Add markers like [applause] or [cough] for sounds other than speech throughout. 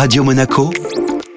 Radio Monaco,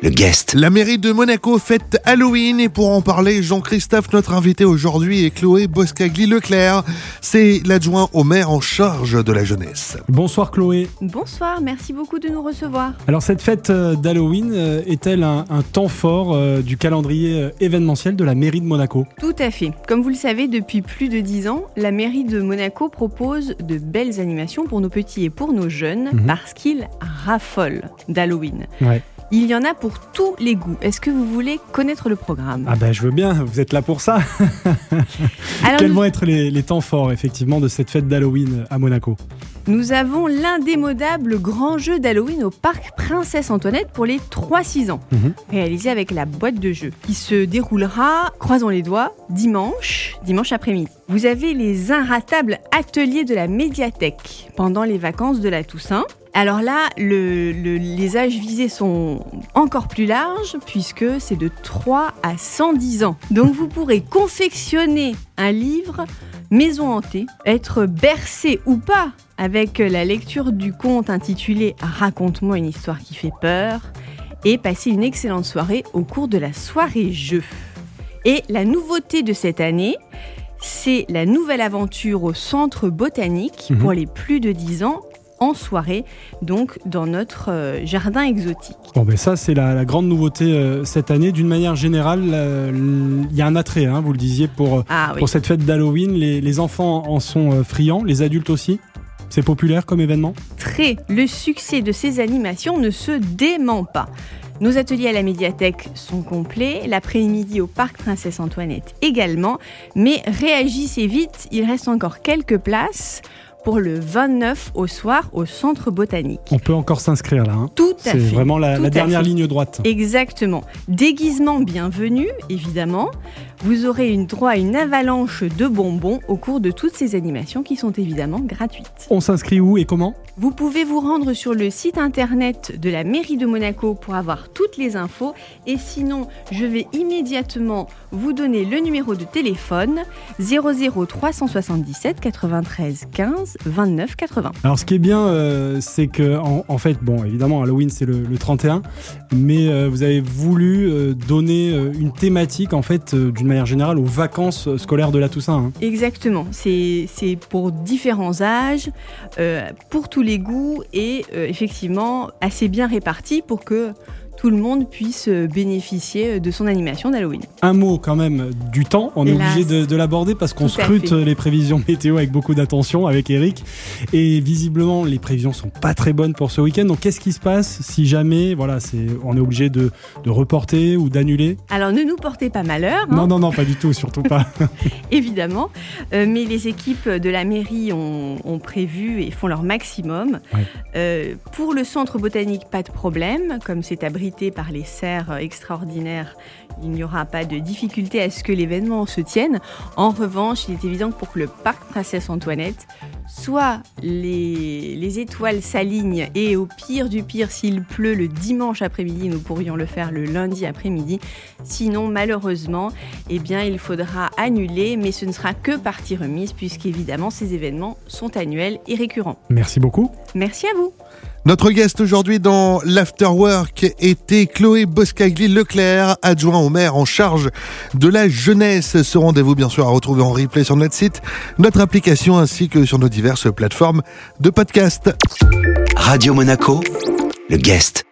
le guest. La mairie de Monaco fête Halloween et pour en parler, Jean-Christophe, notre invité aujourd'hui, et Chloé Boscagli-Leclerc. C'est l'adjoint au maire en charge de la jeunesse. Bonsoir Chloé. Bonsoir, merci beaucoup de nous recevoir. Alors cette fête euh, d'Halloween euh, est-elle un, un temps fort euh, du calendrier événementiel de la mairie de Monaco? Tout à fait. Comme vous le savez, depuis plus de dix ans, la mairie de Monaco propose de belles animations pour nos petits et pour nos jeunes Mhm. parce qu'ils raffolent d'Halloween. Ouais. Il y en a pour tous les goûts. Est-ce que vous voulez connaître le programme? Ah ben je veux bien, vous êtes là pour ça. [laughs] Alors, Quels nous, vont être les, les temps forts effectivement de cette fête d'Halloween à Monaco? Nous avons l'indémodable grand jeu d'Halloween au parc Princesse Antoinette pour les 3-6 ans, Mhm. réalisé avec la boîte de jeu, qui se déroulera, croisons les doigts, dimanche, dimanche après-midi. Vous avez les inratables ateliers de la médiathèque pendant les vacances de la Toussaint. Alors là, le- le- les âges visés sont encore plus larges puisque c'est de 3 à 110 ans. Donc vous pourrez confectionner un livre maison hantée, être bercé ou pas avec la lecture du conte intitulé Raconte-moi une histoire qui fait peur et passer une excellente soirée au cours de la soirée jeu. Et la nouveauté de cette année, c'est la nouvelle aventure au centre botanique Mhm. pour les plus de 10 ans en soirée, donc dans notre euh, jardin exotique. Bon ben ça c'est la, la grande nouveauté euh, cette année. D'une manière générale, euh, il y a un attrait, hein, vous le disiez, pour, Ah oui. pour cette fête d'Halloween. Les, les enfants en sont friands, les adultes aussi. C'est populaire comme événement? Très, le succès de ces animations ne se dément pas. Nos ateliers à la médiathèque sont complets, l'après-midi au parc Princesse Antoinette également, mais réagissez vite, il reste encore quelques places pour le 29 au soir au centre botanique. On peut encore s'inscrire là. hein. Tout à C'est fait. vraiment la, dernière ligne droite. Exactement. Déguisement bienvenu, évidemment. Vous aurez une droit à une avalanche de bonbons au cours de toutes ces animations qui sont évidemment gratuites. On s'inscrit où et comment? Vous pouvez vous rendre sur le site internet de la mairie de Monaco pour avoir toutes les infos. Et sinon, je vais immédiatement vous donner le numéro de téléphone 00 377 93 15 29 80. Alors ce qui est bien, euh, c'est que en, en fait, bon, évidemment, Halloween c'est le, le 31, mais euh, vous avez voulu euh, donner une thématique en fait, d'une manière générale, aux vacances scolaires de la Toussaint. hein. Exactement, c'est c'est pour différents âges, euh, pour tous les goûts et euh, effectivement assez bien réparti pour que tout le monde puisse euh, bénéficier de son animation d'Halloween. Un mot quand même du temps. On est obligé de, de l'aborder parce qu'on scrute euh, les prévisions [laughs] météo avec beaucoup d'attention avec Eric, et visiblement les prévisions sont pas très bonnes pour ce week-end. Donc qu'est-ce qui se passe si jamais, voilà, c'est, on est obligé de, de reporter ou d'annuler? Alors ne nous portez pas malheur. hein. Non, non, non, pas du tout, surtout pas. [laughs] [laughs] évidemment. Euh, mais les équipes de la mairie ont, ont prévu et font leur maximum. Ouais. Euh, pour le centre botanique, pas de problème. Comme c'est par les serres extraordinaires, il n'y aura pas de difficulté à ce que l'événement se tienne. En revanche, il est évident que pour que le parc Princesse Antoinette, soit les, les étoiles s'alignent et au pire du pire, s'il pleut le dimanche après-midi, nous pourrions le faire le lundi après-midi. Sinon, malheureusement, eh bien, il faudra annuler, mais ce ne sera que partie remise, puisqu'évidemment, ces événements sont annuels et récurrents. Merci beaucoup. Merci à vous. Notre guest aujourd'hui dans l'Afterwork était Chloé Boscagli-Leclerc, adjoint au maire en charge de la jeunesse. Ce rendez-vous, bien sûr, à retrouver en replay sur notre site, notre application ainsi que sur nos diverses plateformes de podcast. Radio Monaco, le guest.